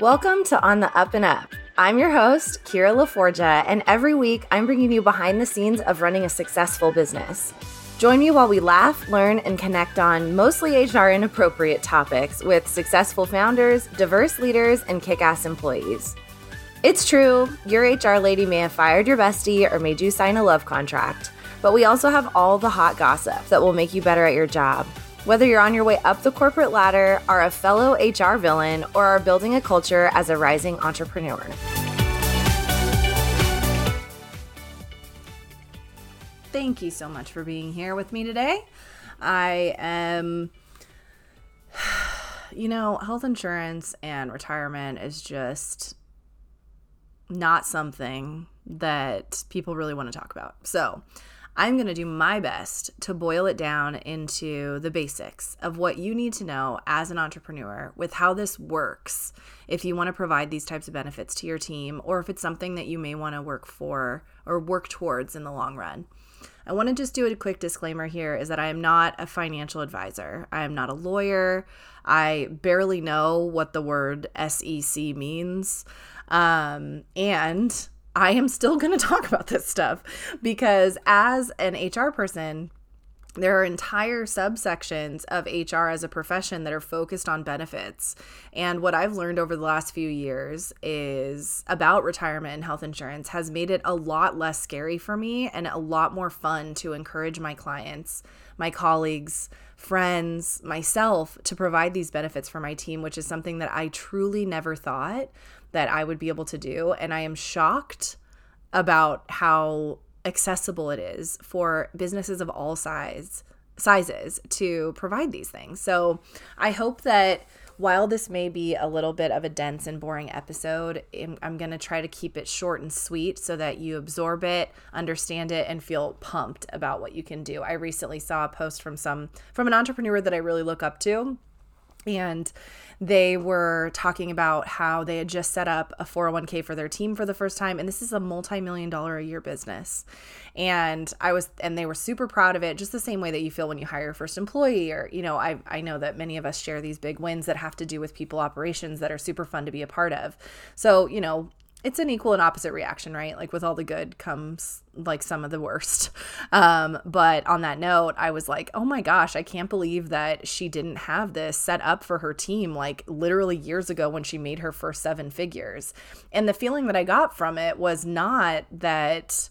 Welcome to On the Up and Up. I'm your host, Kira LaForgia, and every week I'm bringing you behind the scenes of running a successful business. Join me while we laugh, learn, and connect on mostly HR inappropriate topics with successful founders, diverse leaders, and kick ass employees. It's true, your HR lady may have fired your bestie or made you sign a love contract, but we also have all the hot gossip that will make you better at your job. Whether you're on your way up the corporate ladder, are a fellow HR villain, or are building a culture as a rising entrepreneur. Thank you so much for being here with me today. I am, you know, health insurance and retirement is just not something that people really want to talk about. So, I'm going to do my best to boil it down into the basics of what you need to know as an entrepreneur with how this works if you want to provide these types of benefits to your team or if it's something that you may want to work for or work towards in the long run. I want to just do a quick disclaimer here is that I am not a financial advisor. I am not a lawyer. I barely know what the word SEC means. Um, and I am still going to talk about this stuff because as an HR person, there are entire subsections of HR as a profession that are focused on benefits. And what I've learned over the last few years is about retirement and health insurance has made it a lot less scary for me and a lot more fun to encourage my clients, my colleagues, friends, myself to provide these benefits for my team, which is something that I truly never thought that I would be able to do. And I am shocked about how accessible it is for businesses of all size sizes to provide these things. So I hope that while this may be a little bit of a dense and boring episode, I'm going to try to keep it short and sweet so that you absorb it, understand it and feel pumped about what you can do. I recently saw a post from some from an entrepreneur that I really look up to and they were talking about how they had just set up a 401k for their team for the first time and this is a multi-million dollar a year business. And i was and they were super proud of it just the same way that you feel when you hire your first employee or you know i, I know that many of us share these big wins that have to do with people operations that are super fun to be a part of. So you know it's an equal and opposite reaction, right? Like with all the good comes like some of the worst. Um, but on that note, I was like, oh my gosh, I can't believe that she didn't have this set up for her team like literally years ago when she made her first seven figures. And the feeling that I got from it was not that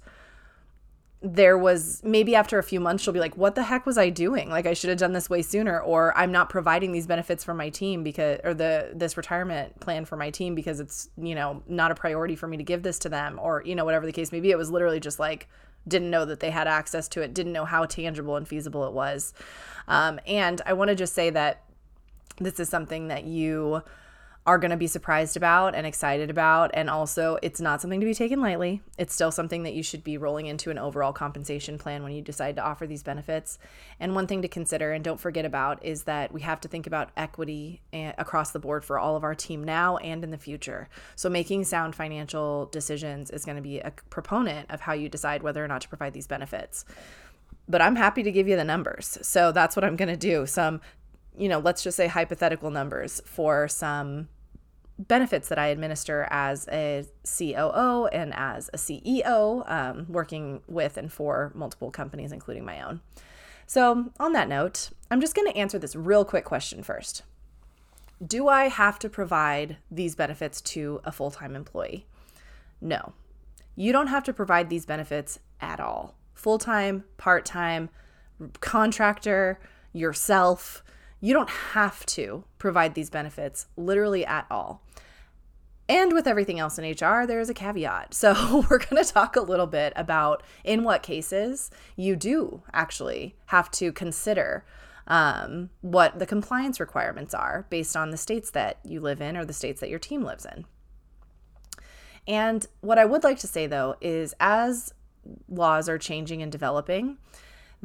there was maybe after a few months she'll be like what the heck was i doing? Like i should have done this way sooner or i'm not providing these benefits for my team because or the this retirement plan for my team because it's you know not a priority for me to give this to them or you know whatever the case may be. It was literally just like didn't know that they had access to it didn't know how tangible and feasible it was. Um, and i want to just say that this is something that you are going to be surprised about and excited about. And also, it's not something to be taken lightly. It's still something that you should be rolling into an overall compensation plan when you decide to offer these benefits. And one thing to consider and don't forget about is that we have to think about equity eh, across the board for all of our team now and in the future. So, making sound financial decisions is going to be a proponent of how you decide whether or not to provide these benefits but I'm happy to give you the numbers. So that's what I'm going to do. Some you know, let's just say hypothetical numbers for some benefits that I administer as a COO and as a CEO, um, working with and for multiple companies, including my own. So, on that note, I'm just going to answer this real quick question first. Do I have to provide these benefits to a full time employee? No. You don't have to provide these benefits at all. Full time, part time, contractor, yourself, you don't have to provide these benefits literally at all. And with everything else in HR, there is a caveat. So, we're going to talk a little bit about in what cases you do actually have to consider um, what the compliance requirements are based on the states that you live in or the states that your team lives in. And what I would like to say though is as laws are changing and developing,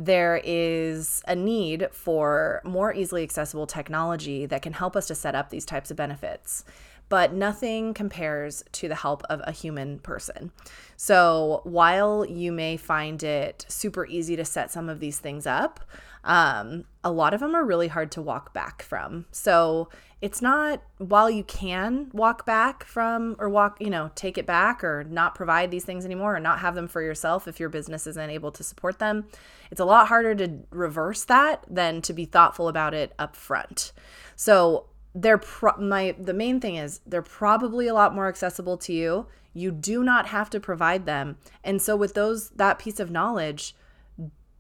there is a need for more easily accessible technology that can help us to set up these types of benefits. but nothing compares to the help of a human person. So while you may find it super easy to set some of these things up, um, a lot of them are really hard to walk back from. So it's not, while you can walk back from or walk, you know, take it back or not provide these things anymore or not have them for yourself if your business isn't able to support them, it's a lot harder to reverse that than to be thoughtful about it up front. So they're pro- my the main thing is they're probably a lot more accessible to you. You do not have to provide them. And so with those that piece of knowledge,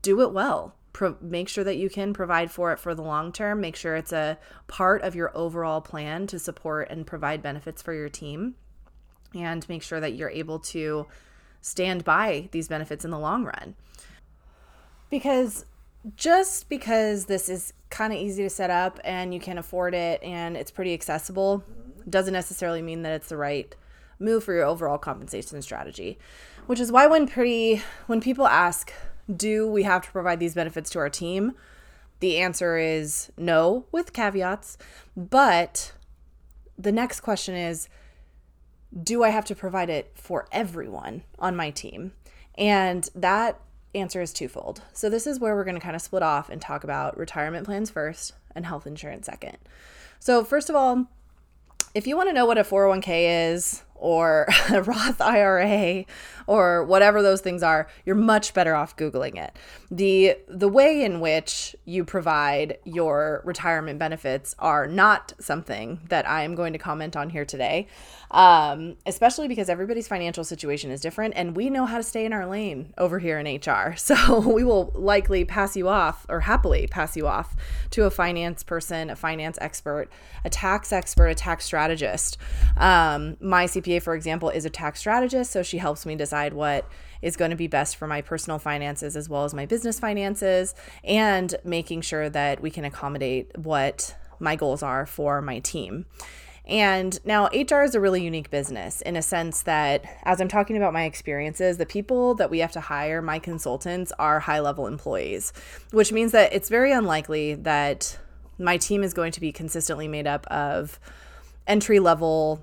do it well pro- make sure that you can provide for it for the long term. Make sure it's a part of your overall plan to support and provide benefits for your team. And make sure that you're able to stand by these benefits in the long run. Because just because this is kind of easy to set up and you can afford it and it's pretty accessible doesn't necessarily mean that it's the right move for your overall compensation strategy. Which is why when pretty when people ask do we have to provide these benefits to our team? The answer is no, with caveats. But the next question is do I have to provide it for everyone on my team? And that answer is twofold. So, this is where we're going to kind of split off and talk about retirement plans first and health insurance second. So, first of all, if you want to know what a 401k is, or a Roth IRA or whatever those things are, you're much better off googling it. The the way in which you provide your retirement benefits are not something that I am going to comment on here today. Um, especially because everybody's financial situation is different and we know how to stay in our lane over here in HR. So we will likely pass you off or happily pass you off to a finance person, a finance expert, a tax expert, a tax strategist. Um, my CPA CPA, for example, is a tax strategist. So she helps me decide what is going to be best for my personal finances as well as my business finances and making sure that we can accommodate what my goals are for my team. And now HR is a really unique business in a sense that as I'm talking about my experiences, the people that we have to hire, my consultants, are high level employees, which means that it's very unlikely that my team is going to be consistently made up of entry level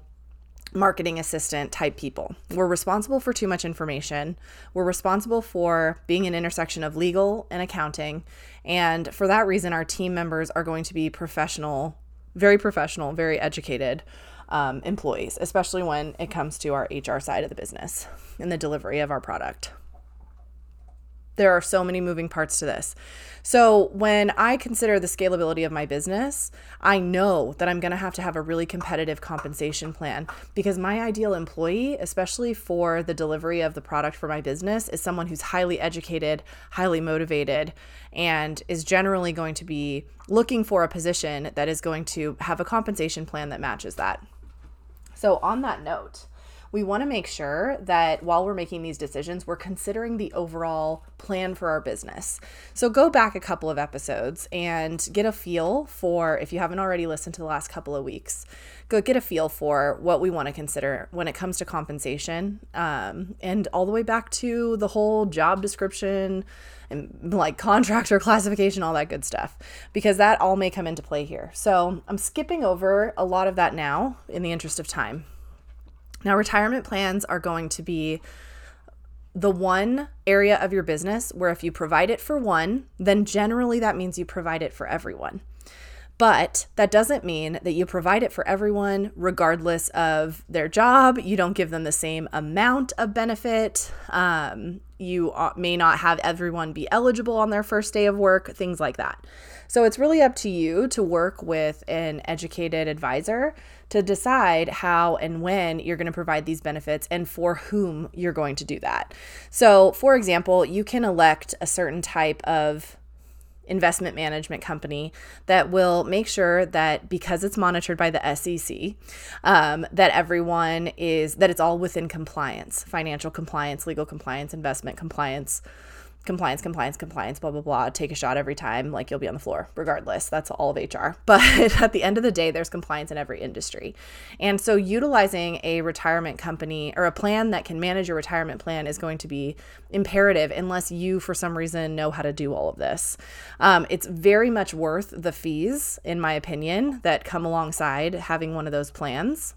marketing assistant type people. We're responsible for too much information. We're responsible for being an intersection of legal and accounting. And for that reason, our team members are going to be professional, very professional, very educated um, employees, especially when it comes to our HR side of the business and the delivery of our product. There are so many moving parts to this. So, when I consider the scalability of my business, I know that I'm going to have to have a really competitive compensation plan because my ideal employee, especially for the delivery of the product for my business, is someone who's highly educated, highly motivated, and is generally going to be looking for a position that is going to have a compensation plan that matches that. So, on that note, we want to make sure that while we're making these decisions, we're considering the overall plan for our business. So go back a couple of episodes and get a feel for, if you haven't already listened to the last couple of weeks, go get a feel for what we want to consider when it comes to compensation um, and all the way back to the whole job description and like contractor classification, all that good stuff, because that all may come into play here. So I'm skipping over a lot of that now in the interest of time. Now, retirement plans are going to be the one area of your business where if you provide it for one, then generally that means you provide it for everyone. But that doesn't mean that you provide it for everyone regardless of their job. You don't give them the same amount of benefit. Um, you may not have everyone be eligible on their first day of work, things like that. So it's really up to you to work with an educated advisor to decide how and when you're going to provide these benefits and for whom you're going to do that. So, for example, you can elect a certain type of investment management company that will make sure that because it's monitored by the SEC, um, that everyone is that it's all within compliance, financial compliance, legal compliance, investment compliance compliance, compliance, compliance, blah, blah, blah. Take a shot every time, like you'll be on the floor, regardless. That's all of HR. But at the end of the day, there's compliance in every industry. And so, utilizing a retirement company or a plan that can manage your retirement plan is going to be imperative unless you, for some reason, know how to do all of this. Um, it's very much worth the fees, in my opinion, that come alongside having one of those plans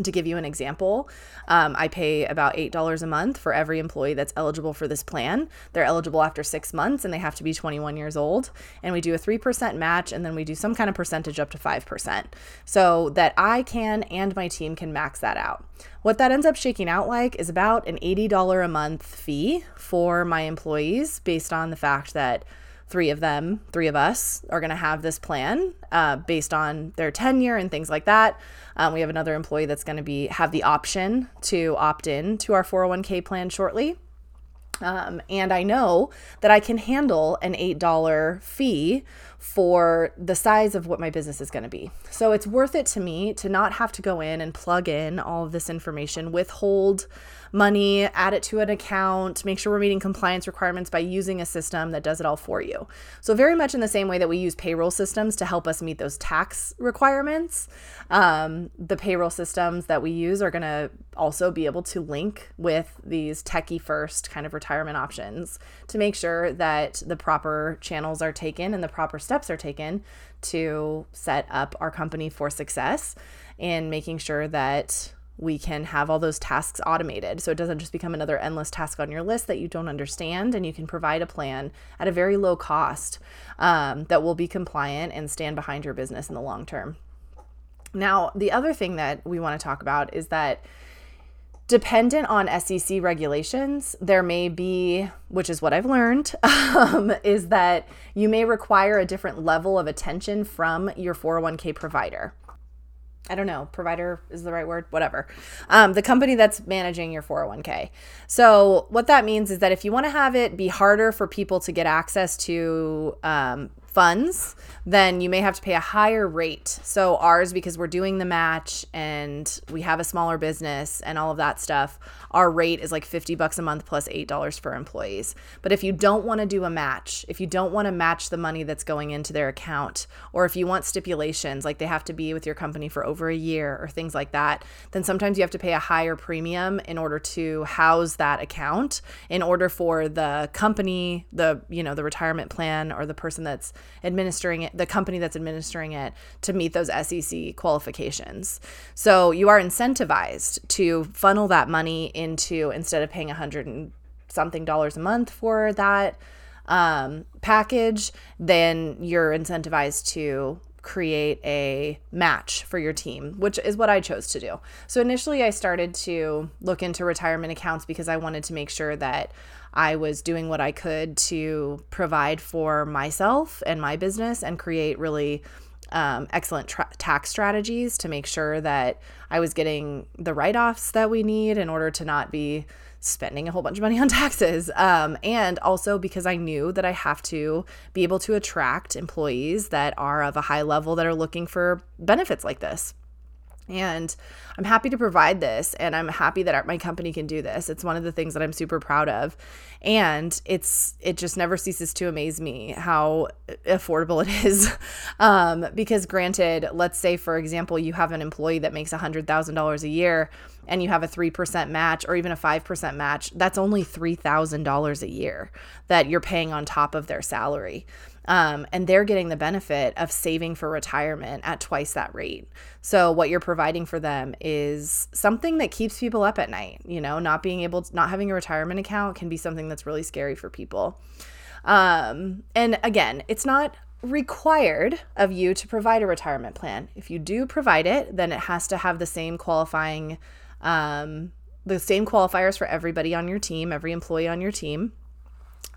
to give you an example, um, I pay about $8 a month for every employee that's eligible for this plan. They're eligible after six months and they have to be 21 years old. And we do a 3% match and then we do some kind of percentage up to 5% so that I can and my team can max that out. What that ends up shaking out like is about an $80 a month fee for my employees based on the fact that three of them, three of us, are going to have this plan uh, based on their tenure and things like that. Um, we have another employee that's going to be have the option to opt in to our 401k plan shortly. Um, and I know that I can handle an $8 fee for the size of what my business is going to be. So it's worth it to me to not have to go in and plug in all of this information, withhold money, add it to an account, make sure we're meeting compliance requirements by using a system that does it all for you. So, very much in the same way that we use payroll systems to help us meet those tax requirements, um, the payroll systems that we use are going to also be able to link with these techie first kind of retirement options to make sure that the proper channels are taken and the proper steps are taken to set up our company for success in making sure that we can have all those tasks automated. So it doesn't just become another endless task on your list that you don't understand and you can provide a plan at a very low cost um, that will be compliant and stand behind your business in the long term. Now the other thing that we want to talk about is that dependent on sec regulations there may be which is what i've learned um, is that you may require a different level of attention from your 401k provider I don't know, provider is the right word, whatever. Um, the company that's managing your 401k. So, what that means is that if you want to have it be harder for people to get access to um, funds, then you may have to pay a higher rate. So, ours, because we're doing the match and we have a smaller business and all of that stuff, our rate is like 50 bucks a month plus $8 for employees. But if you don't want to do a match, if you don't want to match the money that's going into their account, or if you want stipulations like they have to be with your company for over a year or things like that, then sometimes you have to pay a higher premium in order to house that account in order for the company, the, you know, the retirement plan or the person that's administering it, the company that's administering it to meet those SEC qualifications. So you are incentivized to funnel that money into instead of paying a hundred and something dollars a month for that um, package, then you're incentivized to create a match for your team, which is what I chose to do. So initially, I started to look into retirement accounts because I wanted to make sure that I was doing what I could to provide for myself and my business and create really um, excellent tra- tax strategies to make sure that I was getting the write offs that we need in order to not be spending a whole bunch of money on taxes. Um, and also because I knew that I have to be able to attract employees that are of a high level that are looking for benefits like this. And I'm happy to provide this and I'm happy that my company can do this. It's one of the things that I'm super proud of. And it's it just never ceases to amaze me how affordable it is. Um, because granted, let's say for example, you have an employee that makes $100,000 a year and you have a 3% match or even a 5% match, that's only $3,000 a year that you're paying on top of their salary. Um, and they're getting the benefit of saving for retirement at twice that rate. So what you're providing for them is something that keeps people up at night. You know, not being able to, not having a retirement account can be something that's really scary for people. Um, and again, it's not required of you to provide a retirement plan. If you do provide it, then it has to have the same qualifying, um, the same qualifiers for everybody on your team, every employee on your team.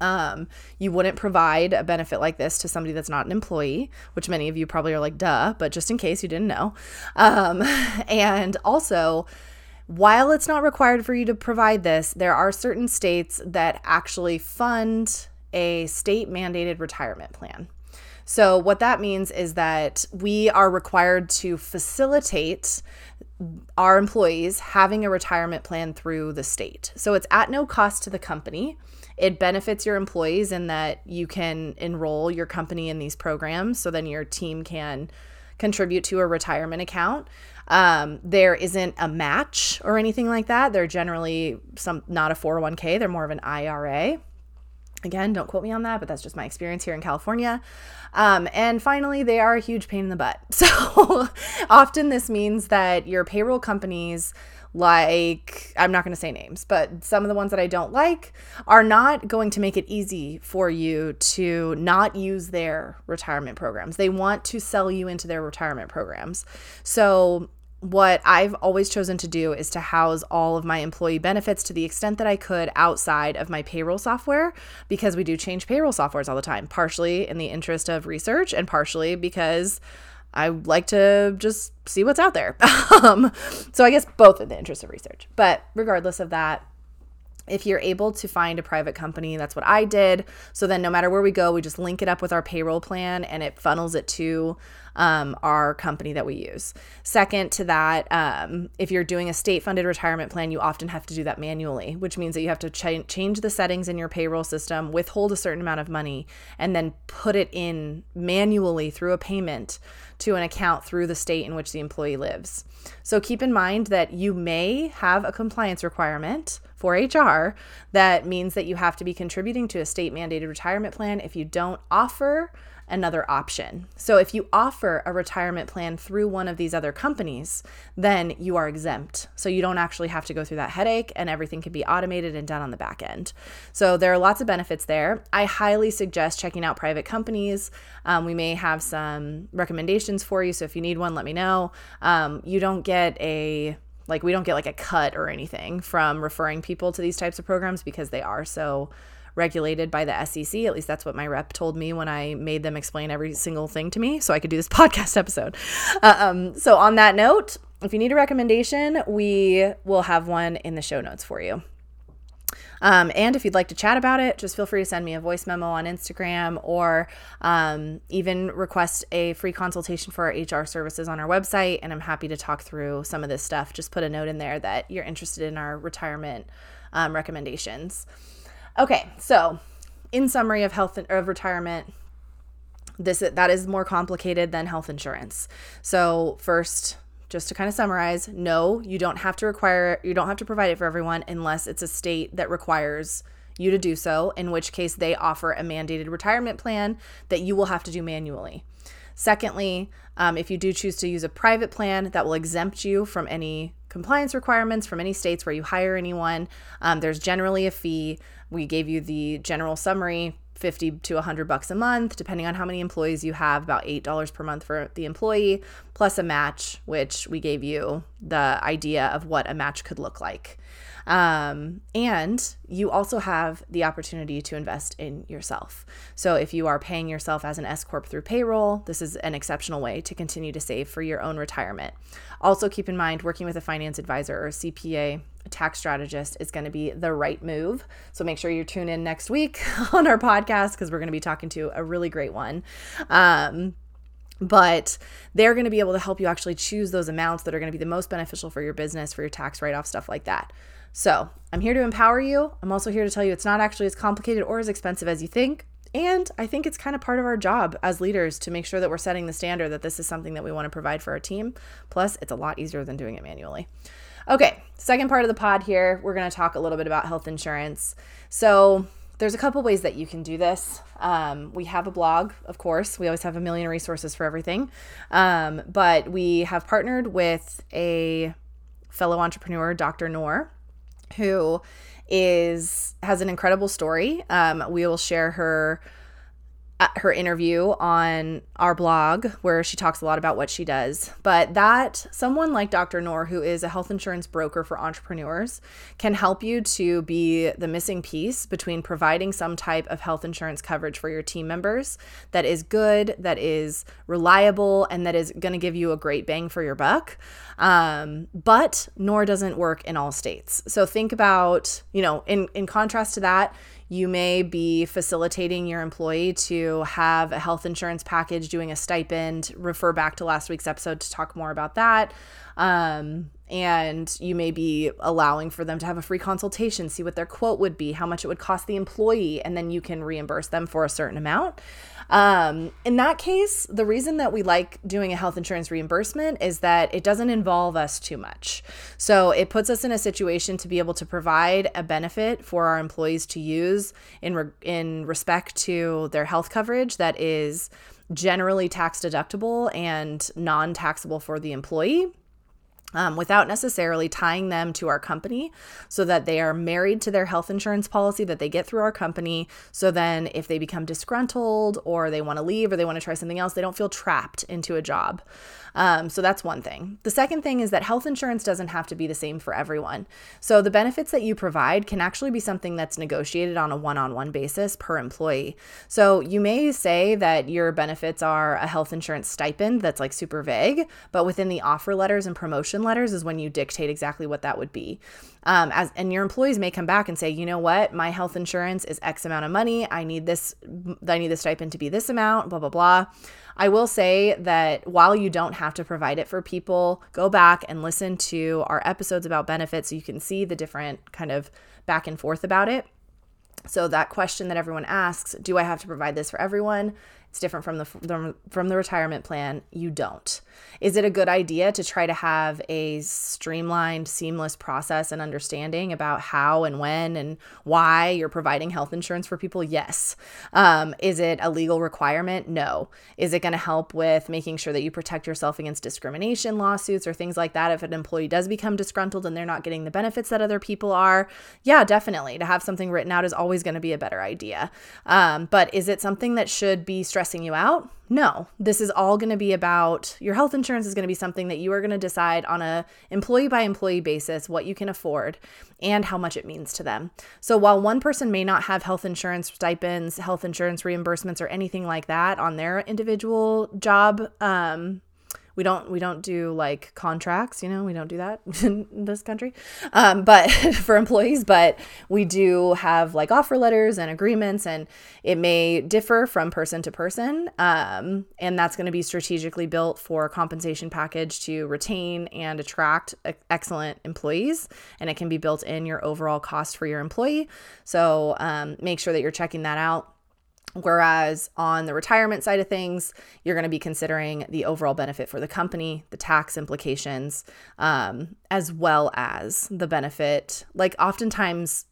Um, you wouldn't provide a benefit like this to somebody that's not an employee, which many of you probably are like, duh, but just in case you didn't know. Um, and also, while it's not required for you to provide this, there are certain states that actually fund a state mandated retirement plan. So, what that means is that we are required to facilitate our employees having a retirement plan through the state. So, it's at no cost to the company. It benefits your employees in that you can enroll your company in these programs so then your team can contribute to a retirement account. Um, there isn't a match or anything like that. They're generally some not a 401k, they're more of an IRA. Again, don't quote me on that, but that's just my experience here in California. Um, and finally, they are a huge pain in the butt. So often this means that your payroll companies, like, I'm not going to say names, but some of the ones that I don't like are not going to make it easy for you to not use their retirement programs. They want to sell you into their retirement programs. So what I've always chosen to do is to house all of my employee benefits to the extent that I could outside of my payroll software because we do change payroll softwares all the time, partially in the interest of research and partially because I like to just see what's out there. um, so I guess both in the interest of research. But regardless of that, if you're able to find a private company, that's what I did. So then, no matter where we go, we just link it up with our payroll plan and it funnels it to um, our company that we use. Second to that, um, if you're doing a state funded retirement plan, you often have to do that manually, which means that you have to ch- change the settings in your payroll system, withhold a certain amount of money, and then put it in manually through a payment to an account through the state in which the employee lives. So keep in mind that you may have a compliance requirement for HR that means that you have to be contributing to a state mandated retirement plan if you don't offer another option. So if you offer a retirement plan through one of these other companies, then you are exempt. So you don't actually have to go through that headache and everything can be automated and done on the back end. So there are lots of benefits there. I highly suggest checking out private companies. Um, we may have some recommendations for you. So if you need one, let me know. Um, you don't get a like we don't get like a cut or anything from referring people to these types of programs because they are so regulated by the SEC. At least that's what my rep told me when I made them explain every single thing to me so I could do this podcast episode. Uh, um, so, on that note, if you need a recommendation, we will have one in the show notes for you. Um, and if you'd like to chat about it, just feel free to send me a voice memo on Instagram or um, even request a free consultation for our HR services on our website. And I'm happy to talk through some of this stuff. Just put a note in there that you're interested in our retirement um, recommendations. Okay, so in summary of health of retirement, this that is more complicated than health insurance. So first, just to kind of summarize, no, you don't have to require you don't have to provide it for everyone unless it's a state that requires you to do so, in which case they offer a mandated retirement plan that you will have to do manually. Secondly, um, if you do choose to use a private plan, that will exempt you from any compliance requirements from any states where you hire anyone. Um, there's generally a fee. We gave you the general summary 50 to 100 bucks a month depending on how many employees you have about $8 per month for the employee plus a match which we gave you the idea of what a match could look like um, and you also have the opportunity to invest in yourself. So if you are paying yourself as an S Corp through payroll, this is an exceptional way to continue to save for your own retirement. Also, keep in mind working with a finance advisor or a CPA tax strategist is going to be the right move. So make sure you tune in next week on our podcast because we're going to be talking to a really great one. Um, but they're going to be able to help you actually choose those amounts that are going to be the most beneficial for your business, for your tax write off, stuff like that. So I'm here to empower you. I'm also here to tell you it's not actually as complicated or as expensive as you think. And I think it's kind of part of our job as leaders to make sure that we're setting the standard that this is something that we want to provide for our team. Plus, it's a lot easier than doing it manually. Okay, second part of the pod here, we're going to talk a little bit about health insurance. So, there's a couple ways that you can do this. Um, we have a blog, of course. We always have a million resources for everything. Um, but we have partnered with a fellow entrepreneur, Dr. Noor, who is has an incredible story. Um, we will share her her interview on our blog where she talks a lot about what she does. But that someone like Dr. Noor, who is a health insurance broker for entrepreneurs, can help you to be the missing piece between providing some type of health insurance coverage for your team members that is good, that is reliable, and that is going to give you a great bang for your buck. Um, but Noor doesn't work in all states. So think about, you know, in, in contrast to that, you may be facilitating your employee to have a health insurance package, doing a stipend. Refer back to last week's episode to talk more about that. Um, and you may be allowing for them to have a free consultation, see what their quote would be, how much it would cost the employee, and then you can reimburse them for a certain amount. Um, in that case, the reason that we like doing a health insurance reimbursement is that it doesn't involve us too much. So it puts us in a situation to be able to provide a benefit for our employees to use in re- in respect to their health coverage that is generally tax deductible and non-taxable for the employee um, without necessarily tying them to our company so that they are married to their health insurance policy that they get through our company. So then, if they become disgruntled or they want to leave or they want to try something else, they don't feel trapped into a job. Um, so that's one thing. The second thing is that health insurance doesn't have to be the same for everyone. So the benefits that you provide can actually be something that's negotiated on a one on one basis per employee. So you may say that your benefits are a health insurance stipend that's like super vague, but within the offer letters and promotion letters is when you dictate exactly what that would be. Um, as and your employees may come back and say, you know what, my health insurance is X amount of money. I need this. I need the stipend to be this amount. Blah blah blah. I will say that while you don't have to provide it for people, go back and listen to our episodes about benefits so you can see the different kind of back and forth about it. So that question that everyone asks, do I have to provide this for everyone? It's different from the from the retirement plan. You don't. Is it a good idea to try to have a streamlined, seamless process and understanding about how and when and why you're providing health insurance for people? Yes. Um, is it a legal requirement? No. Is it going to help with making sure that you protect yourself against discrimination lawsuits or things like that if an employee does become disgruntled and they're not getting the benefits that other people are? Yeah, definitely. To have something written out is always going to be a better idea. Um, but is it something that should be stressed stressing you out? No. This is all going to be about your health insurance is going to be something that you are going to decide on a employee by employee basis what you can afford and how much it means to them. So while one person may not have health insurance stipends, health insurance reimbursements or anything like that on their individual job um, we don't we don't do like contracts you know we don't do that in this country um, but for employees but we do have like offer letters and agreements and it may differ from person to person um, and that's going to be strategically built for compensation package to retain and attract excellent employees and it can be built in your overall cost for your employee. So um, make sure that you're checking that out Whereas on the retirement side of things, you're going to be considering the overall benefit for the company, the tax implications, um, as well as the benefit. Like, oftentimes,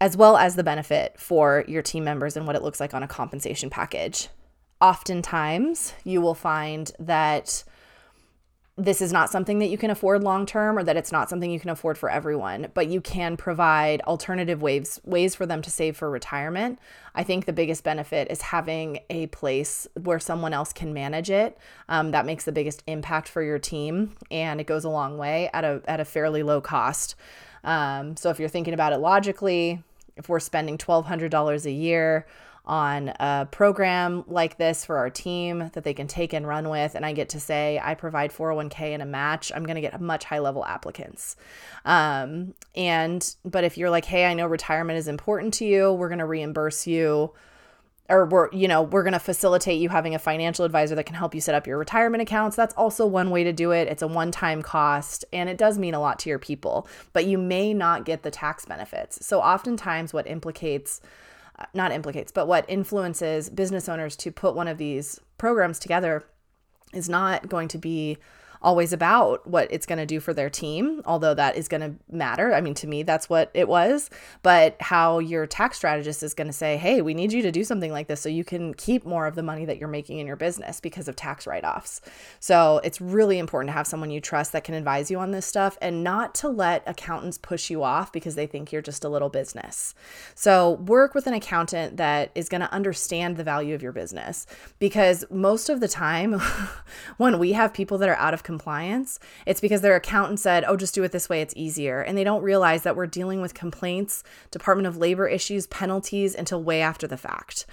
as well as the benefit for your team members and what it looks like on a compensation package. Oftentimes, you will find that this is not something that you can afford long term or that it's not something you can afford for everyone but you can provide alternative ways ways for them to save for retirement. I think the biggest benefit is having a place where someone else can manage it. Um, that makes the biggest impact for your team and it goes a long way at a at a fairly low cost. Um, so if you're thinking about it logically if we're spending $1200 a year on a program like this for our team that they can take and run with. And i get to say i provide 401k in a match. I'm going to get much high level applicants. Um, and but if you're like hey i know retirement is important to you we're going to reimburse you. Or we're you know we're going to facilitate you having a financial advisor that can help you set up your retirement accounts. That's also one way to do it. It's a one time cost and it does mean a lot to your people but you may not get the tax benefits. So oftentimes what implicates not implicates, but what influences business owners to put one of these programs together is not going to be always about what it's going to do for their team, although that is going to matter. I mean, to me, that's what it was. But how your tax strategist is going to say, hey, we need you to do something like this so you can keep more of the money that you're making in your business because of tax write offs. So it's really important to have someone you trust that can advise you on this stuff and not to let accountants push you off because they think you're just a little business. So work with an accountant that is going to understand the value of your business because most of the time, when we have people that are out of compliance, it's because their accountant said, oh, just do it this way, it's easier. And they don't realize that we're dealing with complaints, Department of Labor issues, penalties until way after the fact.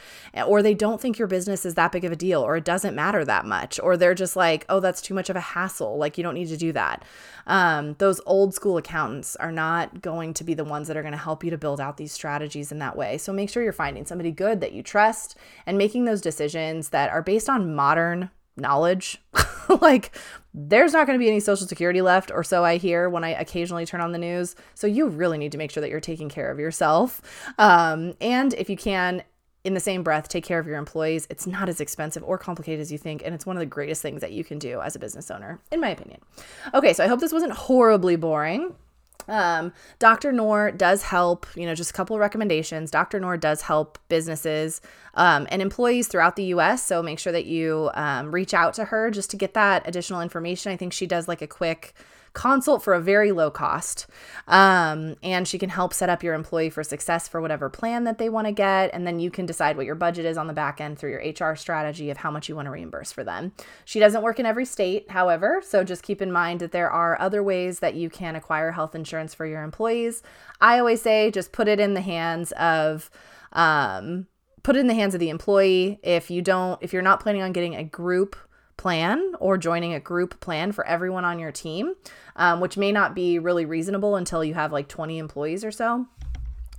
Or they don't think your business is that big of a deal, or it doesn't matter that much. Or they're just like, oh, that's too much of a hassle. Like, you don't need to do that. Um, those old school accountants are not going to be the ones that are going to help you to build out these strategies in that way. So make sure you're finding somebody good that you trust and making those decisions that are based on modern knowledge. like, there's not going to be any social security left, or so I hear when I occasionally turn on the news. So, you really need to make sure that you're taking care of yourself. Um, and if you can, in the same breath, take care of your employees. It's not as expensive or complicated as you think. And it's one of the greatest things that you can do as a business owner, in my opinion. Okay, so I hope this wasn't horribly boring. Um, Dr. Noor does help, you know, just a couple of recommendations. Dr. Noor does help businesses um, and employees throughout the US. So make sure that you um, reach out to her just to get that additional information. I think she does like a quick consult for a very low cost. Um, and she can help set up your employee for success for whatever plan that they want to get. And then you can decide what your budget is on the back end through your HR strategy of how much you want to reimburse for them. She doesn't work in every state, however, so just keep in mind that there are other ways that you can acquire health insurance for your employees. I always say just put it in the hands of, um, put it in the hands of the employee. If you don't, if you're not planning on getting a group plan or joining a group plan for everyone on your team, um, which may not be really reasonable until you have like 20 employees or so.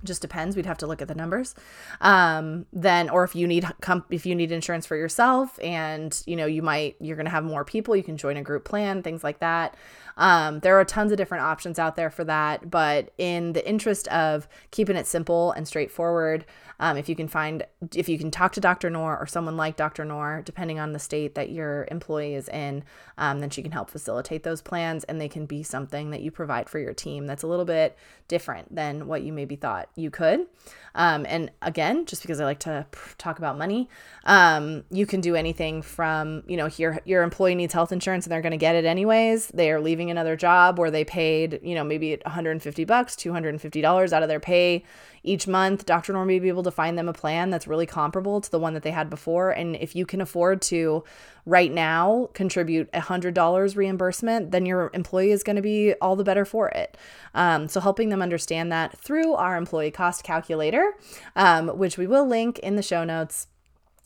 Just depends. We'd have to look at the numbers. Um, then or if you need com- if you need insurance for yourself and you know you might you're going to have more people you can join a group plan things like that. Um, there are tons of different options out there for that but in the interest of keeping it simple and straightforward um, if you can find, if you can talk to Dr. Noor or someone like Dr. Noor, depending on the state that your employee is in, um, then she can help facilitate those plans and they can be something that you provide for your team that's a little bit different than what you maybe thought you could. Um, and again, just because I like to talk about money, um, you can do anything from, you know, your, your employee needs health insurance and they're going to get it anyways. They are leaving another job where they paid, you know, maybe 150 bucks, $250 out of their pay each month. Dr. Noor may be able to find them a plan that's really comparable to the one that they had before. And if you can afford to right now contribute a $100 reimbursement, then your employee is going to be all the better for it. Um, so helping them understand that through our employee cost calculator, um, which we will link in the show notes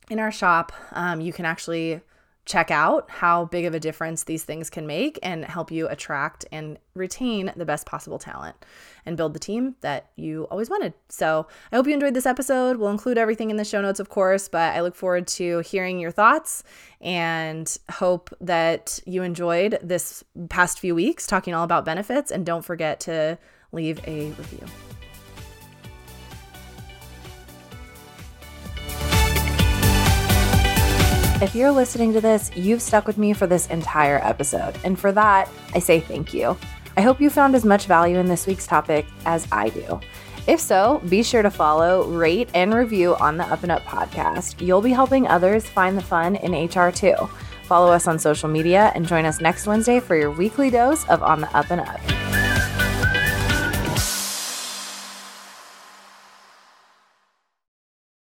in our shop, um, you can actually check out how big of a difference these things can make and help you attract and retain the best possible talent and build the team that you always wanted. So, I hope you enjoyed this episode. We'll include everything in the show notes, of course, but I look forward to hearing your thoughts and hope that you enjoyed this past few weeks talking all about benefits. And don't forget to leave a review. If you're listening to this, you've stuck with me for this entire episode. And for that, I say thank you. I hope you found as much value in this week's topic as I do. If so, be sure to follow, rate, and review on the Up and Up podcast. You'll be helping others find the fun in HR too. Follow us on social media and join us next Wednesday for your weekly dose of On the Up and Up.